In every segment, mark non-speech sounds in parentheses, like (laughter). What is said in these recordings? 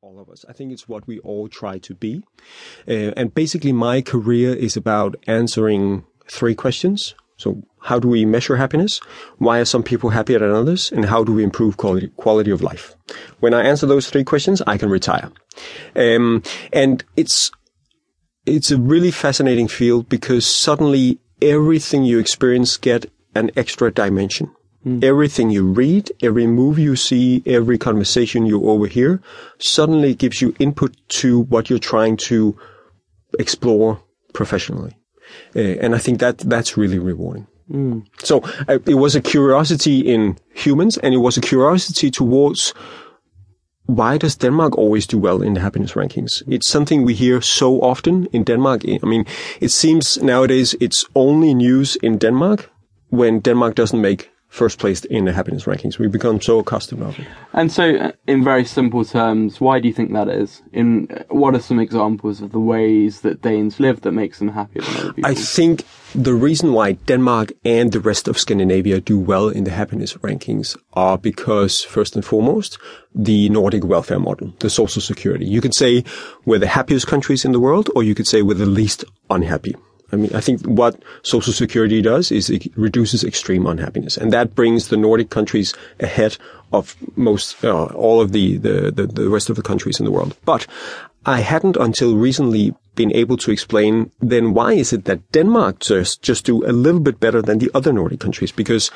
all of us. I think it's what we all try to be. Uh, and basically, my career is about answering three questions. So, how do we measure happiness? Why are some people happier than others? And how do we improve quality, quality of life? When I answer those three questions, I can retire. Um, and it's, it's a really fascinating field because suddenly everything you experience get an extra dimension. Mm. Everything you read, every movie you see, every conversation you overhear suddenly gives you input to what you're trying to explore professionally. Uh, and I think that that's really rewarding. Mm. So uh, it was a curiosity in humans and it was a curiosity towards why does Denmark always do well in the happiness rankings? It's something we hear so often in Denmark. I mean, it seems nowadays it's only news in Denmark when Denmark doesn't make first placed in the happiness rankings. We've become so accustomed of it. And so, uh, in very simple terms, why do you think that is? In uh, what are some examples of the ways that Danes live that makes them happier than other people? I think the reason why Denmark and the rest of Scandinavia do well in the happiness rankings are because, first and foremost, the Nordic welfare model, the social security. You could say we're the happiest countries in the world, or you could say we're the least unhappy. I mean, I think what Social Security does is it reduces extreme unhappiness, and that brings the Nordic countries ahead of most, uh, all of the, the, the, the rest of the countries in the world. But I hadn't until recently been able to explain then why is it that Denmark just, just do a little bit better than the other Nordic countries? Because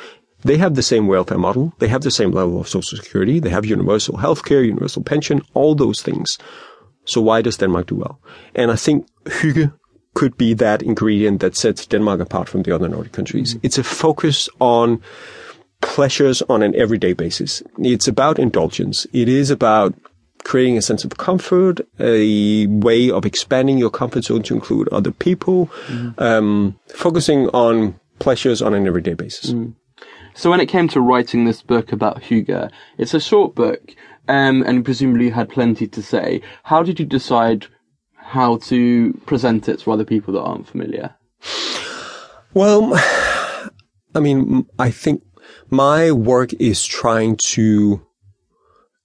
they have the same welfare model. They have the same level of social security. They have universal healthcare, universal pension, all those things. So why does Denmark do well? And I think hygge could be that ingredient that sets Denmark apart from the other Nordic countries. Mm-hmm. It's a focus on pleasures on an everyday basis. It's about indulgence. It is about creating a sense of comfort, a way of expanding your comfort zone to include other people, mm-hmm. um, focusing on pleasures on an everyday basis. Mm. So when it came to writing this book about Hygge, it's a short book, um, and presumably you had plenty to say. How did you decide how to present it to other people that aren't familiar? Well, I mean, I think my work is trying to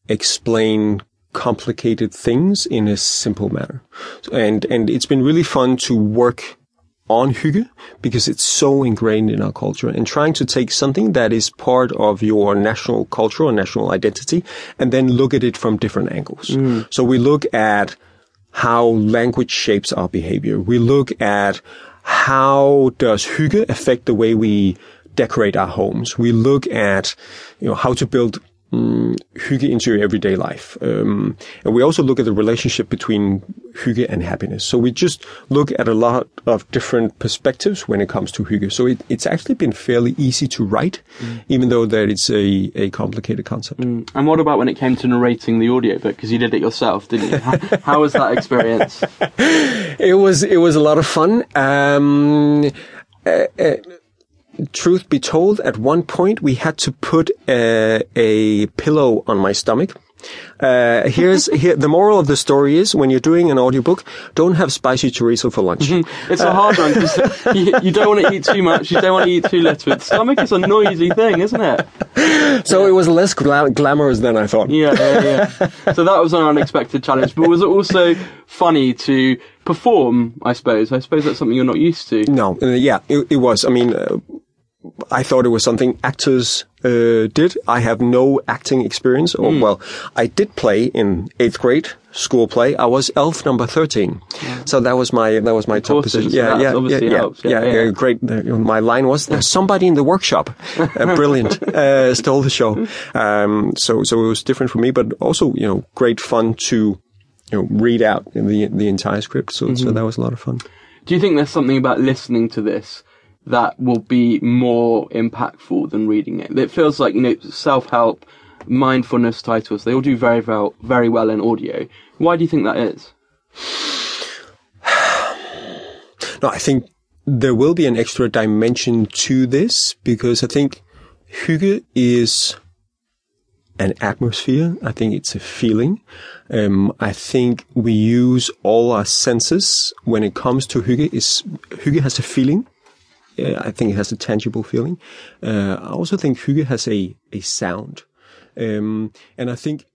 explain complicated things in a simple manner. And, and it's been really fun to work on hygge because it's so ingrained in our culture and trying to take something that is part of your national culture or national identity and then look at it from different angles. Mm. So we look at how language shapes our behavior. We look at how does hygge affect the way we decorate our homes. We look at, you know, how to build um, hygge into your everyday life. Um, and we also look at the relationship between hygge and happiness. So we just look at a lot of different perspectives when it comes to hygge. So it, it's actually been fairly easy to write, mm. even though that it's a, a complicated concept. Mm. And what about when it came to narrating the audiobook? Because you did it yourself, didn't you? How, how was that experience? (laughs) it was, it was a lot of fun. Um, uh, uh, truth be told, at one point we had to put a, a pillow on my stomach. Uh, here's (laughs) here, the moral of the story is when you're doing an audiobook, don't have spicy chorizo for lunch. Mm-hmm. It's a hard one because you, you, don't want to eat too much, you don't want to eat too little. The stomach is a noisy thing, isn't it? So yeah. it was less gla- glamorous than I thought. Yeah, yeah, yeah. so that was an unexpected challenge, but was it also funny to perform? I suppose. I suppose that's something you're not used to. No, uh, yeah, it, it was. I mean. Uh, I thought it was something actors uh, did. I have no acting experience. Or mm. well, I did play in eighth grade school play. I was elf number thirteen, yeah. so that was my that was my top position. Yeah, yeah, yeah, yeah, yeah, yeah, Great. My line was "There's somebody in the workshop." uh, (laughs) brilliant. Uh, stole the show. Um, so so it was different for me, but also you know great fun to you know read out the the entire script. So mm-hmm. so that was a lot of fun. Do you think there's something about listening to this that will be more impactful than reading it. It feels like, you know, self-help, mindfulness titles, they all do very well, very well in audio. Why do you think that is? (sighs) no, I think there will be an extra dimension to this because I think hygge is an atmosphere. I think it's a feeling. Um, I think we use all our senses when it comes to hygge. Is hygge has a feeling. Uh, I think it has a tangible feeling. Uh, I also think hygge has a, a sound. Um, and I think